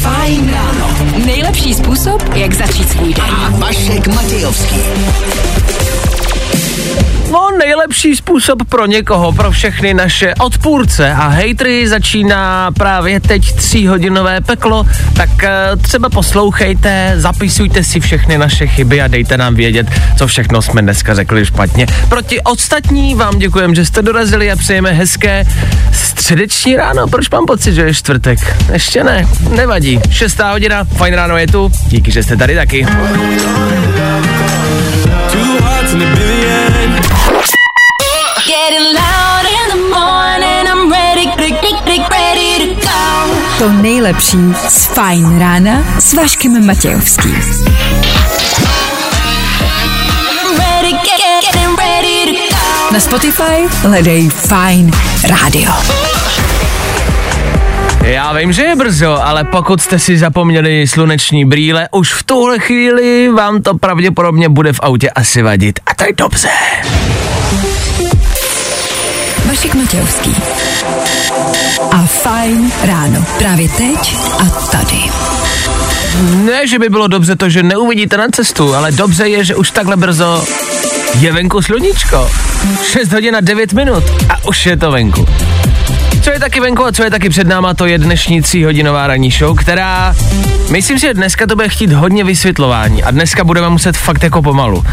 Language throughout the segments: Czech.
Fajn ráno. Nejlepší způsob, jak začít svůj den. A Vašek Matějovský. No, nejlepší způsob pro někoho, pro všechny naše odpůrce a hejtry začíná právě teď tříhodinové peklo, tak eh, třeba poslouchejte, zapisujte si všechny naše chyby a dejte nám vědět, co všechno jsme dneska řekli špatně. Proti ostatní vám děkujeme, že jste dorazili a přejeme hezké středeční ráno. Proč mám pocit, že je čtvrtek? Ještě ne, nevadí. Šestá hodina, fajn ráno je tu, díky, že jste tady taky. To nejlepší z Fajn rána s Vaškem Matějovským. Ready, get, get, getting ready to go. Na Spotify hledej Fajn rádio. Já vím, že je brzo, ale pokud jste si zapomněli sluneční brýle, už v tuhle chvíli vám to pravděpodobně bude v autě asi vadit. A to je dobře. Vašek Matějovský. A Fajn ráno. Právě teď a tady. Ne, že by bylo dobře to, že neuvidíte na cestu, ale dobře je, že už takhle brzo je venku sluníčko. 6 hodin a 9 minut a už je to venku. Co je taky venku a co je taky před náma, to je dnešní tříhodinová ranní show, která, myslím že dneska to bude chtít hodně vysvětlování a dneska budeme muset fakt jako pomalu.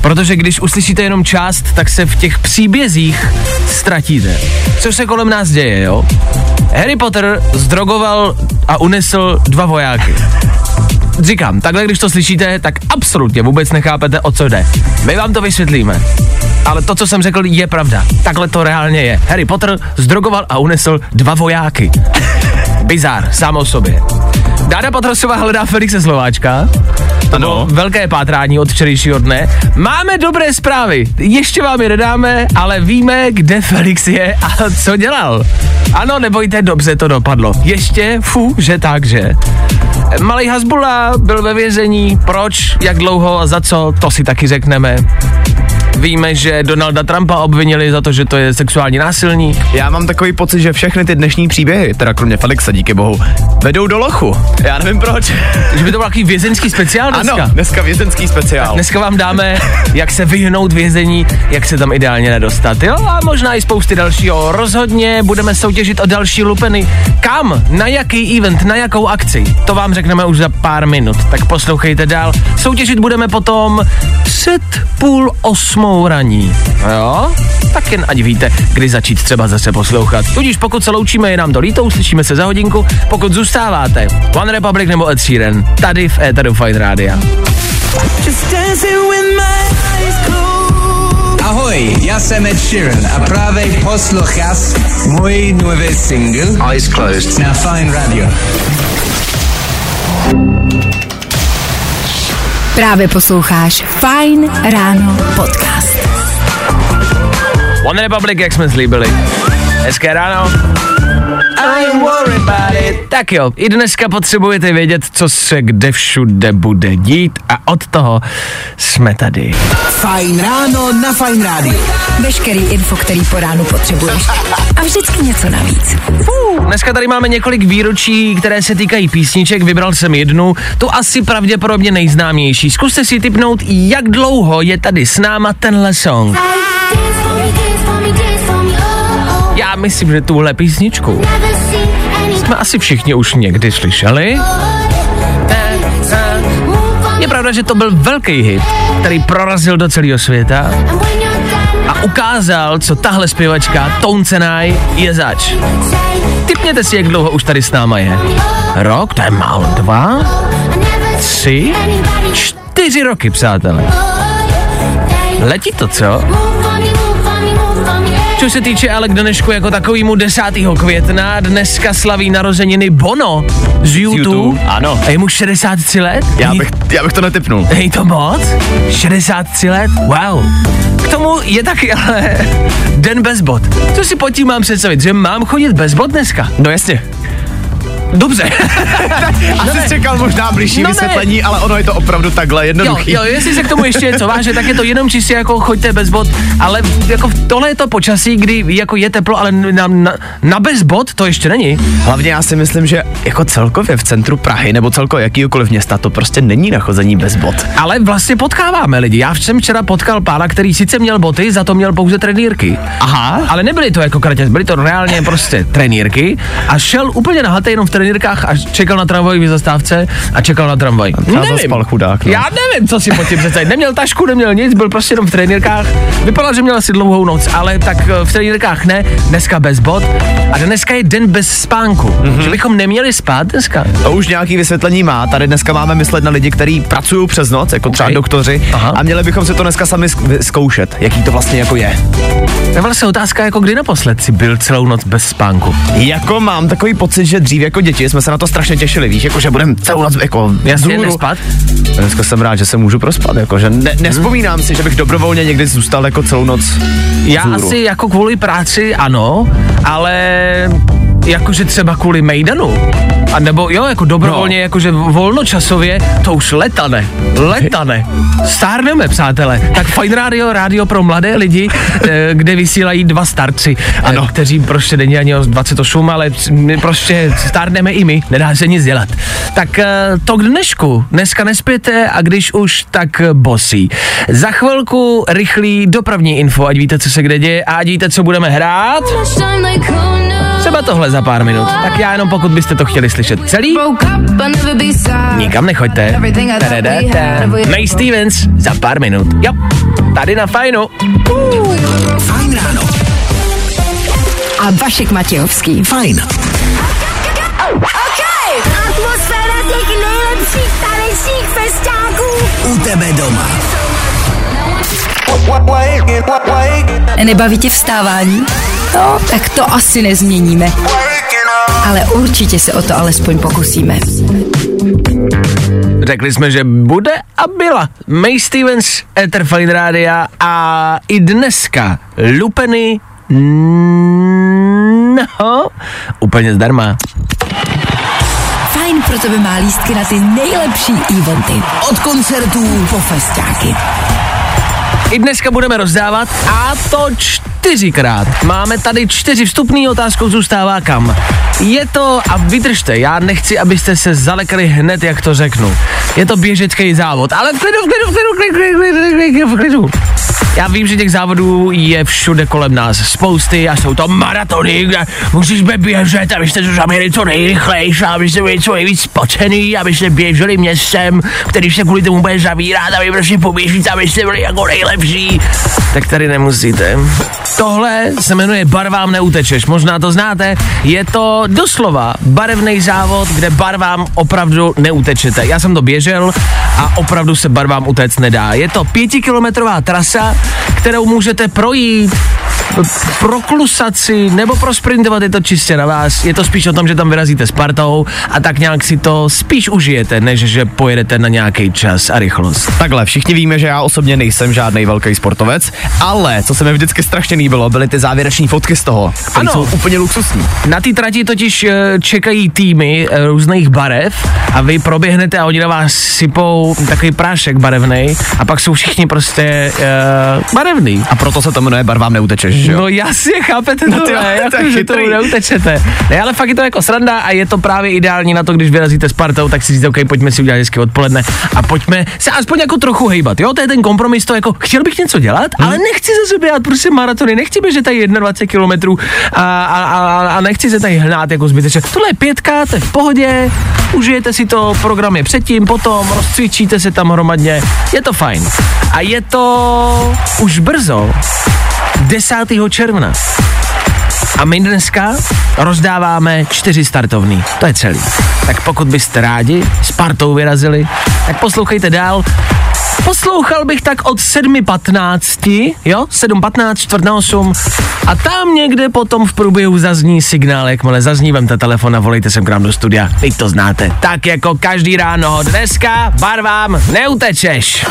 Protože když uslyšíte jenom část, tak se v těch příbězích ztratíte. Co se kolem nás děje, jo? Harry Potter zdrogoval a unesl dva vojáky. Říkám, takhle když to slyšíte, tak absolutně vůbec nechápete, o co jde. My vám to vysvětlíme. Ale to, co jsem řekl, je pravda. Takhle to reálně je. Harry Potter zdrogoval a unesl dva vojáky. Bizár, sám o sobě. Dáda Patrosová hledá Felixe Slováčka. To bylo velké pátrání od včerejšího dne. Máme dobré zprávy. Ještě vám je nedáme, ale víme, kde Felix je a co dělal. Ano, nebojte, dobře to dopadlo. Ještě, fu, že tak, že. Malý Hasbula byl ve vězení. Proč, jak dlouho a za co, to si taky řekneme. Víme, že Donalda Trumpa obvinili za to, že to je sexuální násilník. Já mám takový pocit, že všechny ty dnešní příběhy, teda kromě Felixa, díky bohu, vedou do lochu. Já nevím proč. Že by to byl takový vězeňský speciál dneska. Ano, dneska vězenský speciál. Dneska vám dáme, jak se vyhnout vězení, jak se tam ideálně nedostat. Jo, a možná i spousty dalšího. Rozhodně budeme soutěžit o další lupeny. Kam? Na jaký event? Na jakou akci? To vám řekneme už za pár minut. Tak poslouchejte dál. Soutěžit budeme potom před půl osmou raní. Jo? Tak jen ať víte, kdy začít třeba zase poslouchat. Tudíž pokud se loučíme, je nám to líto, uslyšíme se za hodinku. Pokud zůstáváte, One Republic nebo Ed Sheeran, tady v Eteru Fine Rádia. Ahoj, já jsem Ed Sheeran a právě posloucháš můj nový single Eyes Closed na Fine Radio. Právě posloucháš Fajn ráno podcast. One Republic, jak jsme slíbili. Hezké ráno. Tak jo, i dneska potřebujete vědět, co se kde všude bude dít a od toho jsme tady. Fajn ráno na Fajn rádiu. Veškerý info, který po ránu potřebuješ. A vždycky něco navíc. Dneska tady máme několik výročí, které se týkají písniček, vybral jsem jednu, tu asi pravděpodobně nejznámější. Zkuste si typnout, jak dlouho je tady s náma tenhle song. Myslím, že tuhle písničku jsme asi všichni už někdy slyšeli. Je pravda, že to byl velký hit, který prorazil do celého světa a ukázal, co tahle zpěvačka Touncenaj je zač. Typněte si, jak dlouho už tady s náma je. Rok, to je málo. Dva, tři, čtyři roky, přátelé. Letí to, co? Co se týče ale k dnešku jako takovýmu 10. května, dneska slaví narozeniny Bono z YouTube. YouTube, ano. A je mu 63 let? Já bych, já bych to netypnul. Hej, to moc? 63 let? Wow. K tomu je taky ale den bez bot. Co si pod tím mám představit, že mám chodit bez bot dneska? No jasně. Dobře. Asi ne. jsi čekal možná blížší No ne. vysvětlení, ale ono je to opravdu takhle Jo, jednoduchý. jo, jestli se k tomu ještě něco váže, tak je to jenom čistě jako choďte bez bod, ale jako tohle je to počasí, kdy jako je teplo, ale na, na, na bez bod to ještě není. Hlavně já si myslím, že jako celkově v centru Prahy nebo celkově jakýkoliv města to prostě není na chození bez bot. Ale vlastně potkáváme lidi. Já jsem včera potkal pána, který sice měl boty, za to měl pouze trenýrky. Aha. Ale nebyly to jako kratěz, byly to reálně prostě trenýrky a šel úplně nahatý jenom v trenýrkách a čekal na tramvajové zastávce a čekal na tramvaj. třeba zaspal chudák, no. Já nevím, co si pod tím představit. Neměl tašku, neměl nic, byl prostě jenom v trenýrkách. Vypadal, že měl asi dlouhou noc, ale tak eh, v trenýrkách ne, dneska bez bod. A dneska je den bez spánku. Mm-hmm. Že bychom neměli spát dneska. To už nějaký vysvětlení má. Tady dneska máme myslet na lidi, kteří pracují přes noc, jako třeba Ok. doktoři, Aha. a měli bychom si to dneska sami zk- zkoušet, jaký to vlastně jako je. To je vlastně otázka, jako kdy naposled si byl celou noc bez spánku. Jako mám takový pocit, že dřív jako děti jsme se na to strašně těšili, víš, jako že budeme celou noc jako Jasně, nespat. Dneska jsem rád, že se můžu prospat, jako že ne, nespomínám si, že bych dobrovolně někdy zůstal jako celou noc Já vzhůru. asi jako kvůli práci ano, ale jakože třeba kvůli Mejdanu. A nebo jo, jako dobrovolně, no. jakože volnočasově, to už letane, letane. Stárneme, přátelé. Tak Fine Radio, rádio pro mladé lidi, eh, kde vysílají dva starci, ano. Ano. kteří prostě není ani o 28, ale my prostě stárneme i my, nedá se nic dělat. Tak eh, to k dnešku. Dneska nespěte a když už, tak bosí. Za chvilku rychlý dopravní info, ať víte, co se kde děje a ať víte, co budeme hrát. Třeba tohle za pár minut. Tak já jenom pokud byste to chtěli slyšet celý, nikam nechoďte. May Stevens za pár minut. Jo, tady na fajnu. Fajn ráno. A Vašek Matějovský. Fajn. Atmosféra těch nejlepších tanečních festiáků. U tebe doma. Nebaví tě vstávání? No, tak to asi nezměníme. Ale určitě se o to alespoň pokusíme. Řekli jsme, že bude a byla. May Stevens, Ether Fine Rádia a i dneska Lupeny No, úplně zdarma. Fajn pro tebe má lístky na ty nejlepší eventy. Od koncertů Po festiáky. I dneska budeme rozdávat a to čtyřikrát. Máme tady čtyři vstupný, otázkou zůstává kam. Je to, a vydržte, já nechci, abyste se zalekli hned, jak to řeknu. Je to běžecký závod, ale v klidu, v klidu, v klidu, v klidu, v klidu, v klidu, v klidu. Já vím, že těch závodů je všude kolem nás spousty a jsou to maratony, kde musíme běžet, abyste to zaměli co nejrychlejší, abyste byli co nejvíc spocený, abyste běželi městem, který se kvůli tomu bude zavírat, aby prostě poběžit, abyste byli jako nejlepší. Tak tady nemusíte. Tohle se jmenuje Barvám neutečeš, možná to znáte. Je to doslova barevný závod, kde barvám opravdu neutečete. Já jsem to běžel a opravdu se barvám utéct nedá. Je to pětikilometrová trasa, kterou můžete projít, proklusat si nebo prosprintovat, je to čistě na vás. Je to spíš o tom, že tam vyrazíte s partou a tak nějak si to spíš užijete, než že pojedete na nějaký čas a rychlost. Takhle, všichni víme, že já osobně nejsem žádný velký sportovec, ale co se mi vždycky strašně líbilo, byly ty závěreční fotky z toho, Ano. jsou úplně luxusní. Na té trati totiž eh, čekají týmy eh, různých barev a vy proběhnete a oni na vás sypou takový prášek barevný a pak jsou všichni prostě uh, barevný. A proto se to jmenuje Barvám neutečeš, že jo? No jasně, chápete No to, ne? Jako, že to neutečete. Ne, ale fakt je to jako sranda a je to právě ideální na to, když vyrazíte s partou, tak si říct, OK, pojďme si udělat hezky odpoledne a pojďme se aspoň jako trochu hejbat. Jo, to je ten kompromis, to jako chtěl bych něco dělat, hmm. ale nechci zase běhat prostě maratony, nechci běžet tady 21 kilometrů a, a, a, a, nechci se tady hnát jako zbytečně. Tohle je pětka, to je v pohodě, užijete si to, program je předtím, potom rozcvičíte se tam hromadně, je to fajn. A je to už brzo, 10. června. A my dneska rozdáváme čtyři startovný. To je celý. Tak pokud byste rádi s partou vyrazili, tak poslouchejte dál. Poslouchal bych tak od 7.15, jo, 7.15, čtvrt na 8 a tam někde potom v průběhu zazní signál, jakmile zazní, vemte telefon a volejte sem k nám do studia. Vy to znáte. Tak jako každý ráno dneska barvám neutečeš.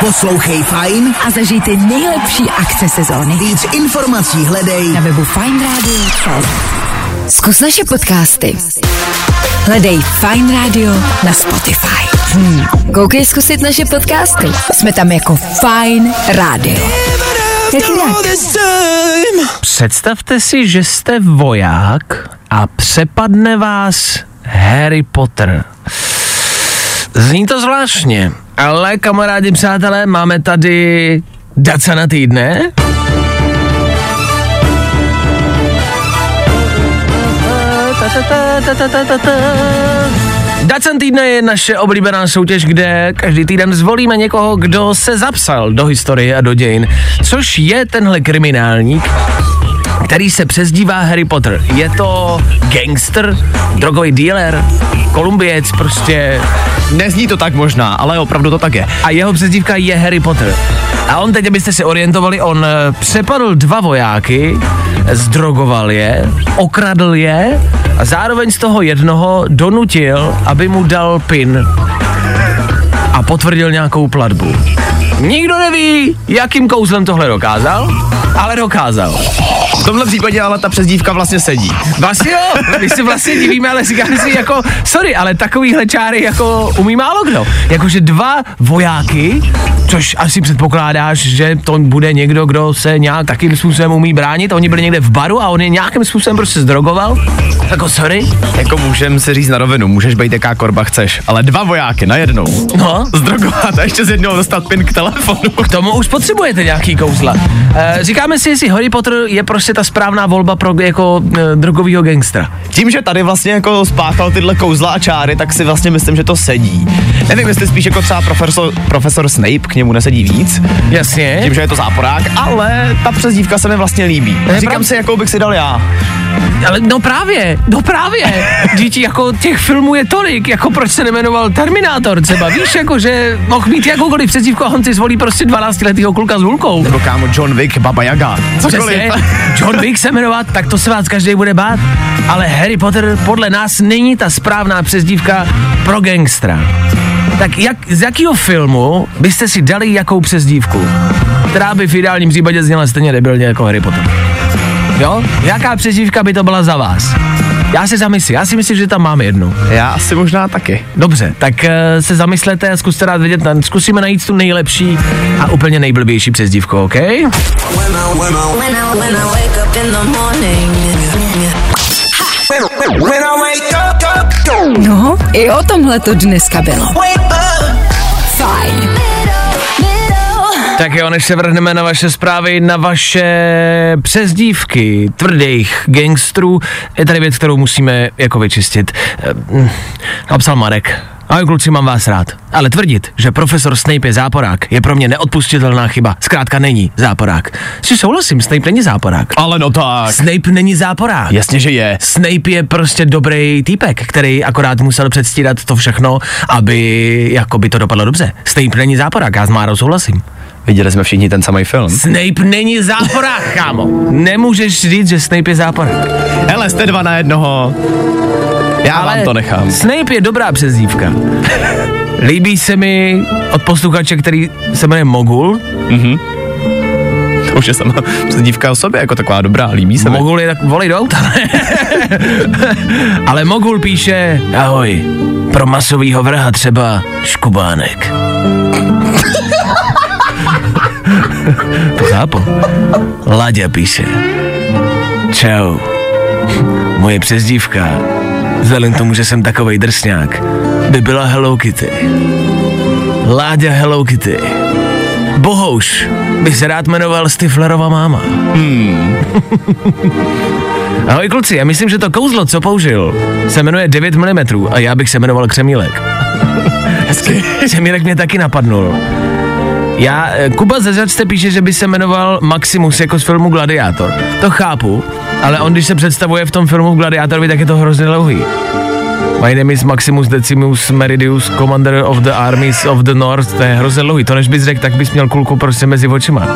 Poslouchej Fajn. A zažij ty nejlepší akce sezóny. Víc informací hledej Na webu Fine Radio. Zkus naše podcasty. Hledej Fine Radio na Spotify. Hmm. Koukej zkusit naše podcasty. Jsme tam jako Fine Radio. Jak jinak? Představte si, že jste voják a přepadne vás Harry Potter. Zní to zvláštně, ale kamarádi, přátelé, máme tady Daca na týdne. Dacen týdne je naše oblíbená soutěž, kde každý týden zvolíme někoho, kdo se zapsal do historie a do dějin, což je tenhle kriminálník, který se přezdívá Harry Potter. Je to gangster, drogový dealer, kolumbiec, prostě Nezní to tak možná, ale opravdu to tak je. a jeho přezdívka je Harry Potter. A on teď, abyste se orientovali, on eh, přepadl dva vojáky, zdrogoval je, okradl je a zároveň z toho jednoho donutil, aby mu dal pin a potvrdil nějakou platbu. Nikdo neví, jakým kouzlem tohle dokázal, ale dokázal. V tomhle případě ale ta přezdívka vlastně sedí. Vlastně jo, my si vlastně divíme, ale říkáme si jako, sorry, ale takovýhle čáry jako umí málo kdo. Jakože dva vojáky, což asi předpokládáš, že to bude někdo, kdo se nějak takým způsobem umí bránit, oni byli někde v baru a on je nějakým způsobem prostě zdrogoval. Jako sorry, Jako můžem si říct na rovinu, můžeš být jaká korba chceš, ale dva vojáky najednou. no, Zdrogovat a ještě z jednoho dostat pin k telefonu. k tomu už potřebujete nějaký kouzla. E, říkáme si, jestli Harry Potter je prostě ta správná volba pro jako e, drogovýho gangstra. Tím, že tady vlastně jako spáchal tyhle kouzla a čáry, tak si vlastně myslím, že to sedí. Nevím, jestli spíš jako třeba profesor, profesor Snape k němu nesedí víc, Jasně. tím, že je to záporák, ale ta přezdívka se mi vlastně líbí. je Říkám si, jakou bych si dal já. Ale no právě, no právě. Děti jako těch filmů je tolik, jako proč se nemenoval Terminátor třeba, víš, jako že mohl mít jakoukoliv přezdívku a on si zvolí prostě 12 letýho kluka s hulkou. Nebo kámo John Wick, Baba Yaga. Cokoliv. Přesně, John Wick se jmenovat, tak to se vás každý bude bát. Ale Harry Potter podle nás není ta správná přezdívka pro gangstra. Tak jak, z jakého filmu byste si dali jakou přezdívku? Která by v ideálním případě zněla stejně debilně jako Harry Potter. Jo? Jaká přezdívka by to byla za vás? Já si zamyslím, já si myslím, že tam mám jednu. Já asi možná taky. Dobře, tak uh, se zamyslete a zkuste rád vědět, zkusíme najít tu nejlepší a úplně nejblbější přezdívku, OK? When I, when I. No, i o tomhle to dneska bylo. Tak jo, než se vrhneme na vaše zprávy, na vaše přezdívky tvrdých gangstrů, je tady věc, kterou musíme jako vyčistit. Eh, hm, Napsal Marek. Ahoj kluci, mám vás rád. Ale tvrdit, že profesor Snape je záporák, je pro mě neodpustitelná chyba. Zkrátka není záporák. Si souhlasím, Snape není záporák. Ale no tak. Snape není záporák. Jasně, že je. Snape je prostě dobrý týpek, který akorát musel předstírat to všechno, aby jako by to dopadlo dobře. Snape není záporák, já s Márou souhlasím. Viděli jsme všichni ten samý film. Snape není záporák, kámo. Nemůžeš říct, že Snape je záporák. Hele, jste dva na jednoho. Já vám to nechám. Snape je dobrá přezdívka. Líbí se mi od posluchače, který se jmenuje Mogul. To už je sama přezdívka o sobě, jako taková dobrá, líbí se mi. Mogul je tak, volej do auta. Ale Mogul píše, ahoj, pro masovýho vraha třeba škubánek. to chápu. Láďa píše, čau, moje přezdívka, vzhledem k tomu, že jsem takovej drsňák, by byla Hello Kitty. Láďa Hello Kitty. Bohouš by se rád jmenoval Stiflerova máma. Ahoj kluci, já myslím, že to kouzlo, co použil, se jmenuje 9 mm a já bych se jmenoval Křemílek. Hezky. Křemílek mě taky napadnul. Já, eh, Kuba Zezačte píše, že by se jmenoval Maximus jako z filmu Gladiátor. To chápu, ale on když se představuje v tom filmu Gladiátorovi, tak je to hrozně dlouhý. My name is Maximus Decimus Meridius, Commander of the Armies of the North. To je hrozně dlouhý. To než bys řekl, tak bys měl kulku prostě mezi očima.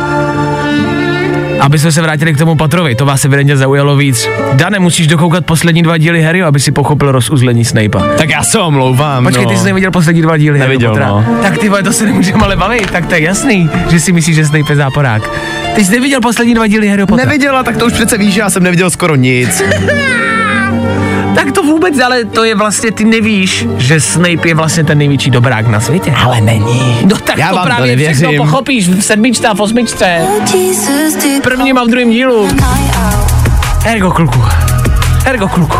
Aby jsme se vrátili k tomu Patrovi, to vás evidentně zaujalo víc. Dane, musíš dokoukat poslední dva díly Harry, aby si pochopil rozuzlení Snape'a. Tak já se omlouvám, Počkej, no. ty jsi neviděl poslední dva díly Neviděl, Harryho Pottera. no. Tak ty vole, to se nemůžeme ale bavit, tak to je jasný, že si myslíš, že Snape je záporák. Ty jsi neviděl poslední dva díly Harryho Pottera. Neviděla, tak to už přece víš, že já jsem neviděl skoro nic. Tak to vůbec, ale to je vlastně, ty nevíš, že Snape je vlastně ten největší dobrák na světě. Ale není. No tak Já to vám to právě všechno nevěřím. pochopíš v sedmičce a v osmičce. V prvním a v druhém dílu. Ergo kluku. Ergo kluku.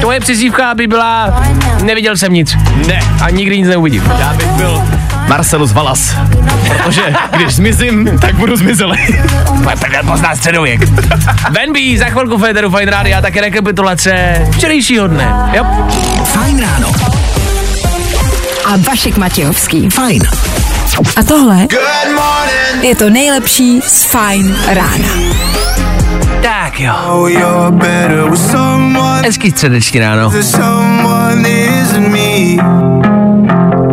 Tvoje přezdívka by byla Neviděl jsem nic. Ne. A nikdy nic neuvidím. Já bych byl Marcelus Valas. Protože když zmizím, tak budu zmizelý. Tvoje prdel pozná středověk. Venby, za chvilku Federu Fine Radio a také rekapitulace včerejšího dne. Jo? Fajn ráno. A Vašek Matějovský. Fajn. A tohle je to nejlepší z Fajn rána. Tak jo. Hezký středeční ráno.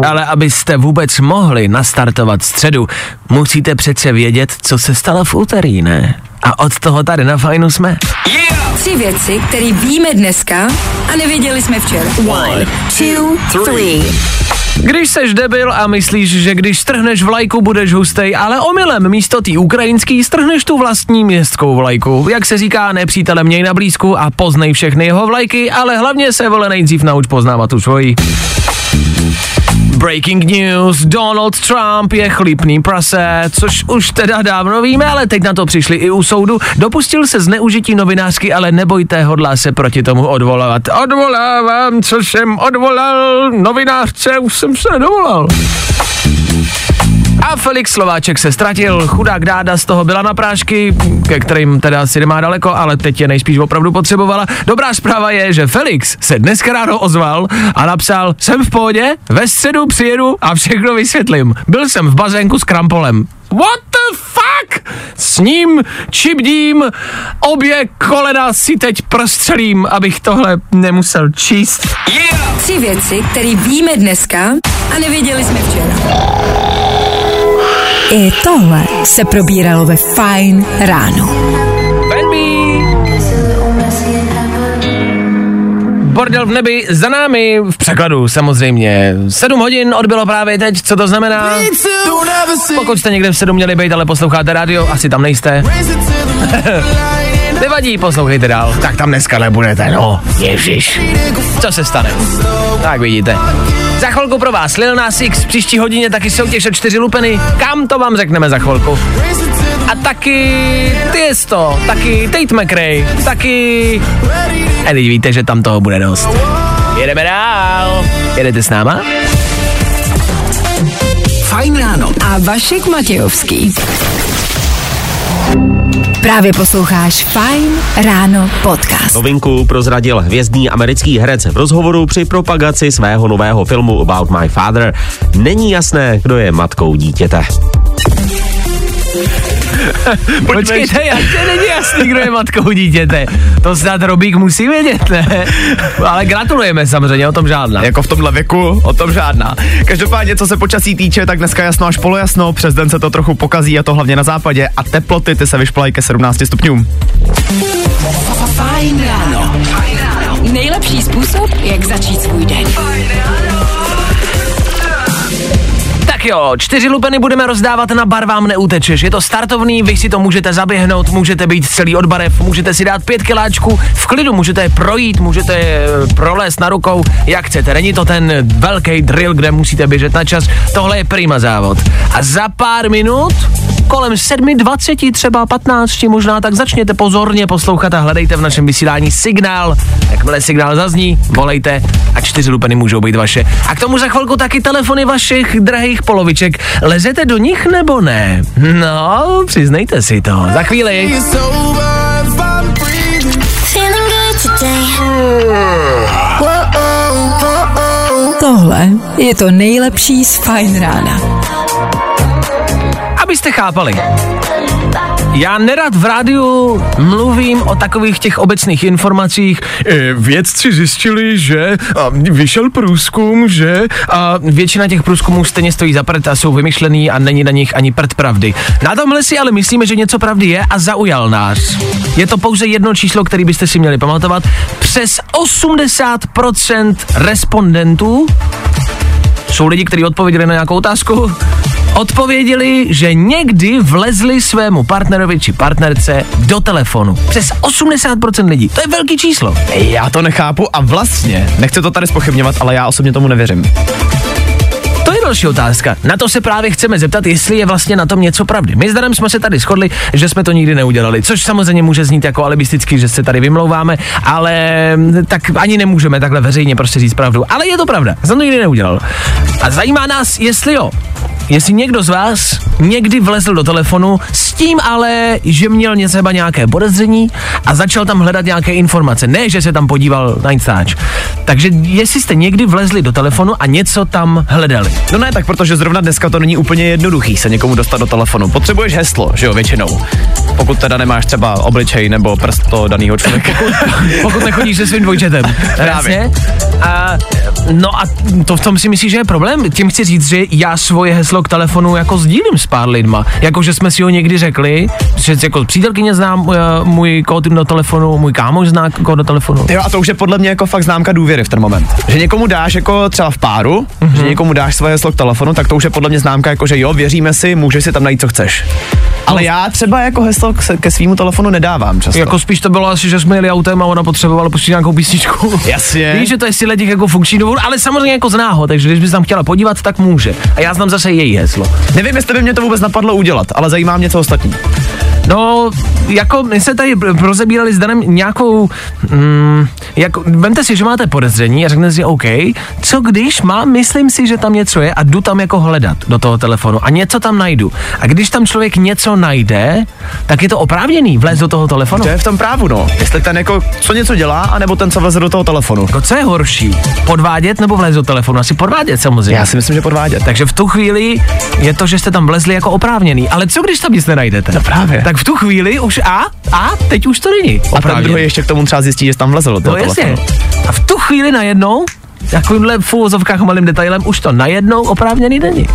Ale abyste vůbec mohli nastartovat středu, musíte přece vědět, co se stalo v úterý, ne? A od toho tady na fajnu jsme. Tři věci, které víme dneska a nevěděli jsme včera. One, two, three. Když seš debil a myslíš, že když strhneš vlajku, budeš hustej, ale omylem místo té ukrajinský strhneš tu vlastní městskou vlajku. Jak se říká, nepřítele měj na blízku a poznej všechny jeho vlajky, ale hlavně se vole nejdřív nauč poznávat tu svoji. Breaking news, Donald Trump je chlípný prase, což už teda dávno víme, ale teď na to přišli i u soudu. Dopustil se zneužití novinářky, ale nebojte, hodlá se proti tomu odvolávat. Odvolávám, co jsem odvolal, novinářce, už jsem se nedovolal. A Felix Slováček se ztratil, chudák dáda z toho byla na prášky, ke kterým teda asi nemá daleko, ale teď je nejspíš opravdu potřebovala. Dobrá zpráva je, že Felix se dneska ráno ozval a napsal, jsem v pohodě, ve středu přijedu a všechno vysvětlím. Byl jsem v bazénku s krampolem. What the fuck? S ním čibdím, obě kolena si teď prostřelím, abych tohle nemusel číst. Tři věci, které víme dneska a nevěděli jsme včera. I tohle se probíralo ve Fajn ráno. Venby! Bordel v nebi za námi, v překladu samozřejmě. Sedm hodin odbylo právě teď, co to znamená? Pokud jste někde v sedm měli být, ale posloucháte rádio, asi tam nejste. Nevadí, poslouchejte dál. Tak tam dneska nebudete, no. Ježiš. Co se stane? Tak vidíte. Za chvilku pro vás Lil Nas X, příští hodině taky soutěž o čtyři lupeny. Kam to vám řekneme za chvilku? A taky Tiesto, taky Tate McRae, taky... A teď víte, že tam toho bude dost. Jedeme dál. Jedete s náma? Fajn ráno. A Vašek Matějovský. Právě posloucháš Fajn ráno podcast. Novinku prozradil hvězdný americký herec v rozhovoru při propagaci svého nového filmu About My Father. Není jasné, kdo je matkou dítěte. Počkejte, jak to není jasný, kdo je matkou dítěte. To snad Robík musí vědět, ne? Ale gratulujeme samozřejmě, o tom žádná. Jako v tomhle věku, o tom žádná. Každopádně, co se počasí týče, tak dneska jasno až polojasno, přes den se to trochu pokazí a to hlavně na západě a teploty ty se vyšplají ke 17 stupňům. Fajn ráno. Nejlepší způsob, jak začít svůj den. Jo, čtyři lupeny budeme rozdávat na bar vám neutečeš. Je to startovný, vy si to můžete zaběhnout, můžete být celý od barev, můžete si dát pět kiláčků, v klidu můžete projít, můžete je prolézt na rukou, jak chcete. Není to ten velký drill, kde musíte běžet na čas. Tohle je prima závod. A za pár minut kolem 7.20, třeba 15 možná, tak začněte pozorně poslouchat a hledejte v našem vysílání signál. Jakmile signál zazní, volejte a čtyři lupeny můžou být vaše. A k tomu za chvilku taky telefony vašich drahých poloviček. Lezete do nich nebo ne? No, přiznejte si to. Za chvíli. Tohle je to nejlepší z Fajn rána. Abyste chápali. Já nerad v rádiu mluvím o takových těch obecných informacích. E, vědci zjistili, že a vyšel průzkum, že a většina těch průzkumů stejně stojí za prd a jsou vymyšlený a není na nich ani prd pravdy. Na tomhle si ale myslíme, že něco pravdy je a zaujal nás. Je to pouze jedno číslo, který byste si měli pamatovat. Přes 80% respondentů jsou lidi, kteří odpověděli na nějakou otázku. Odpověděli, že někdy vlezli svému partnerovi či partnerce do telefonu. Přes 80% lidí. To je velký číslo. Já to nechápu a vlastně, nechci to tady spochybňovat, ale já osobně tomu nevěřím. To je další otázka. Na to se právě chceme zeptat, jestli je vlastně na tom něco pravdy. My s Danem jsme se tady shodli, že jsme to nikdy neudělali, což samozřejmě může znít jako alibisticky, že se tady vymlouváme, ale tak ani nemůžeme takhle veřejně prostě říct pravdu. Ale je to pravda, jsem to nikdy neudělal. A zajímá nás, jestli jo, Jestli někdo z vás někdy vlezl do telefonu s tím ale, že měl třeba nějaké podezření a začal tam hledat nějaké informace, ne, že se tam podíval na Instač. Takže jestli jste někdy vlezli do telefonu a něco tam hledali. No ne, tak protože zrovna dneska to není úplně jednoduchý se někomu dostat do telefonu. Potřebuješ heslo, že jo, většinou. Pokud teda nemáš třeba obličej nebo prst toho daného člověka. Pokud nechodíš se svým dvojčetem. Právě. A, no a to v tom si myslíš, že je problém? Tím chci říct, že já svoje heslo k telefonu jako sdílím s pár lidma. Jako, že jsme si ho někdy řekli, že jako přítelkyně znám uh, můj kód do telefonu, můj kámoš zná kód do telefonu. Jo, a to už je podle mě jako fakt známka důvěry v ten moment. Že někomu dáš jako třeba v páru, mm-hmm. že někomu dáš svoje heslo k telefonu, tak to už je podle mě známka jako, že jo, věříme si, můžeš si tam najít, co chceš. Ale já třeba jako heslo k, ke svýmu telefonu nedávám často. Jako spíš to bylo asi, že jsme jeli autem a ona potřebovala pustit nějakou písničku. Jasně. Víš, že to je si těch jako funkční důvod, ale samozřejmě jako zná ho, takže když bys tam chtěla podívat, tak může. A já znám zase její heslo. Nevím, jestli by mě to vůbec napadlo udělat, ale zajímá mě co ostatní. No, jako my se tady rozebírali s Danem nějakou, mm, jako, vemte si, že máte podezření a řeknete si, OK, co když mám, myslím si, že tam něco je a jdu tam jako hledat do toho telefonu a něco tam najdu. A když tam člověk něco najde, tak je to oprávněný vlézt do toho telefonu. To je v tom právu, no. Jestli ten jako, co něco dělá, anebo ten, co vleze do toho telefonu. Jako, co je horší? Podvádět nebo vlézt do telefonu? Asi podvádět samozřejmě. Já si myslím, že podvádět. Takže v tu chvíli je to, že jste tam vlezli jako oprávněný. Ale co když tam nic nenajdete? No právě. Tak v tu chvíli už a, a teď už to není. A ten druhý ještě k tomu třeba zjistí, že tam vlezl do No jasně. telefonu. A v tu chvíli najednou, takovýmhle v úvozovkách malým detailem, už to najednou oprávněný není.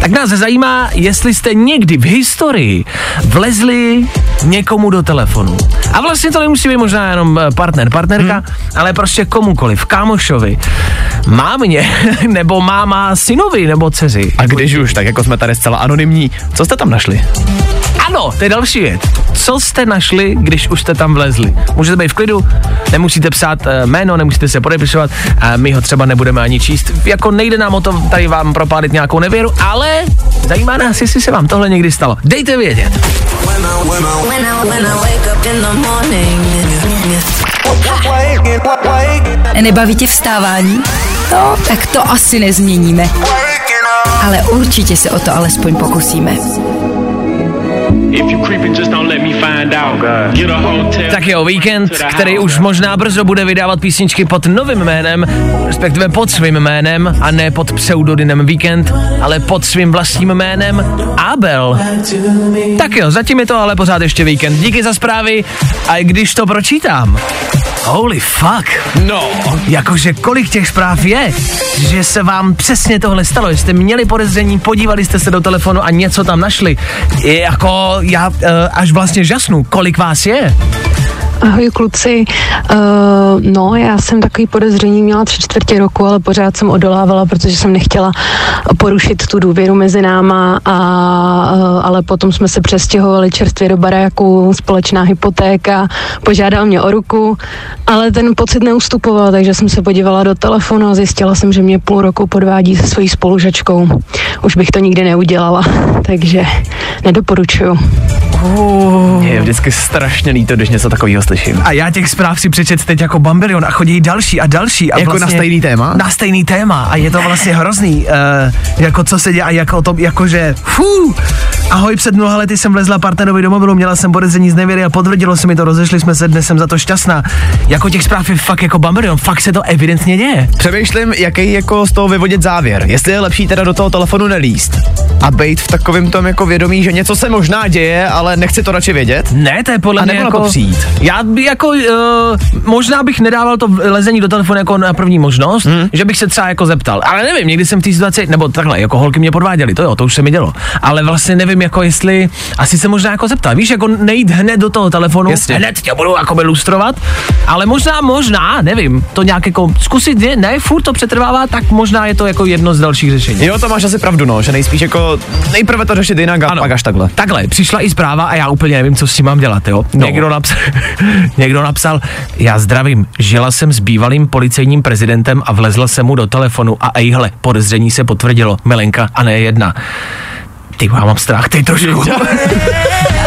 Tak nás zajímá, jestli jste někdy v historii vlezli někomu do telefonu. A vlastně to nemusí být možná jenom eh, partner, partnerka, hmm. ale prostě komukoliv, kámošovi, mámě, nebo máma synovi, nebo dceři. A když už, tak jako jsme tady zcela anonymní, co jste tam našli? Ano, to je další věc. Co jste našli, když už jste tam vlezli? Můžete být v klidu, nemusíte psát e, jméno, nemusíte se podepisovat, a my ho třeba nebudeme ani číst. Jako nejde nám o to tady vám propálit nějakou nevěru, ale zajímá nás, jestli se vám tohle někdy stalo. Dejte vědět. Nebaví tě vstávání? No, tak to asi nezměníme. Ale určitě se o to alespoň pokusíme. Tak jo, Weekend, který už možná brzo bude vydávat písničky pod novým jménem, respektive pod svým jménem a ne pod pseudonymem Weekend, ale pod svým vlastním jménem Abel. Tak jo, zatím je to ale pořád ještě Weekend. Díky za zprávy a když to pročítám, Holy fuck. No. Jakože kolik těch zpráv je, že se vám přesně tohle stalo, že jste měli podezření, podívali jste se do telefonu a něco tam našli. Je jako já uh, až vlastně žasnu, kolik vás je. Ahoj kluci, uh, no já jsem takový podezření měla tři čtvrtě roku, ale pořád jsem odolávala, protože jsem nechtěla porušit tu důvěru mezi náma, a, uh, ale potom jsme se přestěhovali čerstvě do baraku, společná hypotéka, požádal mě o ruku, ale ten pocit neustupoval, takže jsem se podívala do telefonu a zjistila jsem, že mě půl roku podvádí se svojí spolužačkou. Už bych to nikdy neudělala, takže nedoporučuju. Uh. Je vždycky strašně líto, když něco takového slyším. A já těch zpráv si přečet teď jako bambilion a chodí další a další. A Jako vlastně, na stejný téma? Na stejný téma a je to vlastně hrozný, uh, jako co se děje a jako o tom, jakože, fú, ahoj, před mnoha lety jsem vlezla partnerovi do mobilu, měla jsem podezření z nevěry a potvrdilo se mi to, rozešli jsme se, dnes jsem za to šťastná. Jako těch zpráv je fakt jako bambilion, fakt se to evidentně děje. Přemýšlím, jaký jako z toho vyvodit závěr. Jestli je lepší teda do toho telefonu nelíst a být v takovém tom jako vědomí, že něco se možná děje, ale ale nechci to radši vědět? Ne, to je podle A mě jako... to přijít? Já by jako, uh, možná bych nedával to lezení do telefonu jako na první možnost, hmm. že bych se třeba jako zeptal. Ale nevím, někdy jsem v té situaci, nebo takhle, jako holky mě podváděly, to jo, to už se mi dělo. Ale vlastně nevím, jako jestli, asi se možná jako zeptal. Víš, jako nejít hned do toho telefonu, Jasně. hned tě budu jako lustrovat, ale možná, možná, nevím, to nějak jako zkusit, ne, ne, furt to přetrvává, tak možná je to jako jedno z dalších řešení. Jo, to máš asi pravdu, no, že nejspíš jako nejprve to řešit jinak a Ano. pak až takhle. Takhle, přišla i zpráva a já úplně nevím, co s tím mám dělat, jo. No. Někdo, napsal, někdo napsal, já zdravím, žila jsem s bývalým policejním prezidentem a vlezla jsem mu do telefonu a ejhle, podezření se potvrdilo, Milenka a ne jedna. Ty, já mám strach, ty trošku.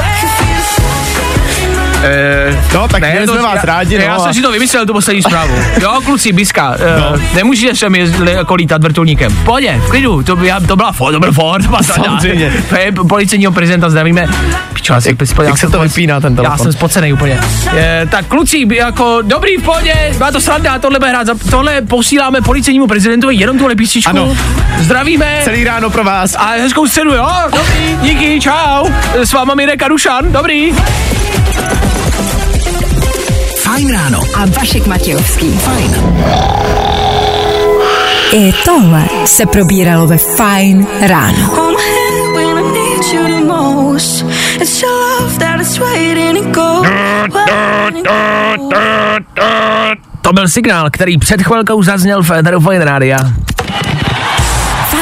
Eh, No, tak ne, to- jsme vás já, rádi, já no. jsem a- si to vymyslel, tu poslední zprávu. Jo, kluci, Biska, no. uh, nemůžete sem jezdili, jako lítat vrtulníkem. Pohodě, v klidu, to, by, já, to byla Ford, to byl Ford. Samozřejmě. Policejního prezidenta, zdravíme. Pičo, já, jak, jak, jak se to vypíná, ten Já telefon? jsem spocený úplně. Je, tak kluci, jako dobrý v pohodě, byla to sranda, tohle bude hrát, tohle posíláme policejnímu prezidentovi jenom tuhle písničku. Ano. Zdravíme. Celý ráno pro vás. A hezkou středu, jo? Dobrý, díky, čau. S váma Mirek Rušan, dobrý. Fajn ráno. A Vašek Matějovský. Fajn. I tohle se probíralo ve Fajn ráno. To byl signál, který před chvilkou zazněl v Eteru Fine Rádia.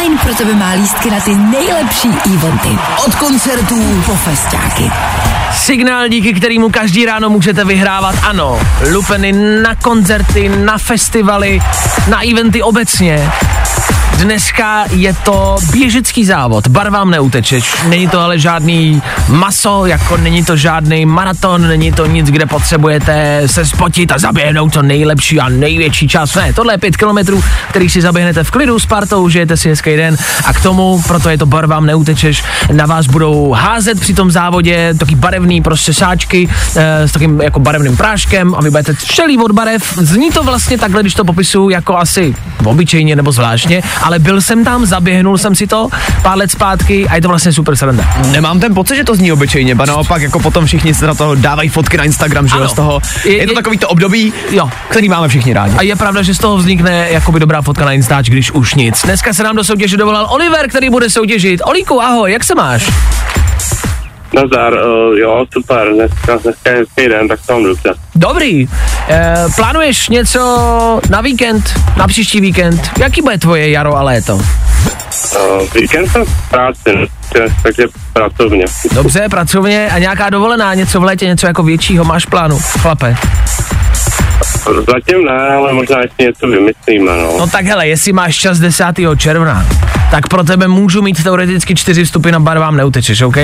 Fajn pro tebe má lístky na ty nejlepší eventy. Od koncertů Po festiáky. Signál, díky kterému každý ráno můžete vyhrávat, ano, lupeny na koncerty, na festivaly, na eventy obecně. Dneska je to běžecký závod, barvám neutečeš. Není to ale žádný maso, jako není to žádný maraton, není to nic, kde potřebujete se spotit a zaběhnout to nejlepší a největší čas. Ne, tohle je pět kilometrů, který si zaběhnete v klidu s partou, žijete si hezký den a k tomu, proto je to barvám neutečeš, na vás budou házet při tom závodě taky barevný prostě sáčky e, s takým jako barevným práškem a vy budete všelý od barev. Zní to vlastně takhle, když to popisuju jako asi obyčejně nebo zvláštně, ale byl jsem tam, zaběhnul jsem si to pár let zpátky a je to vlastně super sranda. Nemám ten pocit, že to zní obyčejně, ba naopak jako potom všichni se na to dávají fotky na Instagram, že jo, Ano. z toho. Je- Je, to je- takový to období, Jo. který máme všichni rádi. A je pravda, že z toho vznikne jakoby dobrá fotka na Instač, když už nic. Dneska se nám do soutěže dovolal Oliver, který bude soutěžit. Olíku, ahoj, jak se máš? Nazdar, uh, jo, super, dneska, dneska je den, tak to mám dobře. Dobrý. E, plánuješ něco na víkend, na příští víkend? Jaký bude tvoje jaro a léto? Uh, víkend jsem v práci, takže- pracovně. Dobře, pracovně a nějaká dovolená, něco v létě, něco jako většího máš plánu, chlape? Zatím ne, ale možná ještě něco vymyslíme, no. No tak hele, jestli máš čas 10. června, tak pro tebe můžu mít teoreticky čtyři vstupy na barvám neutečeš, OK?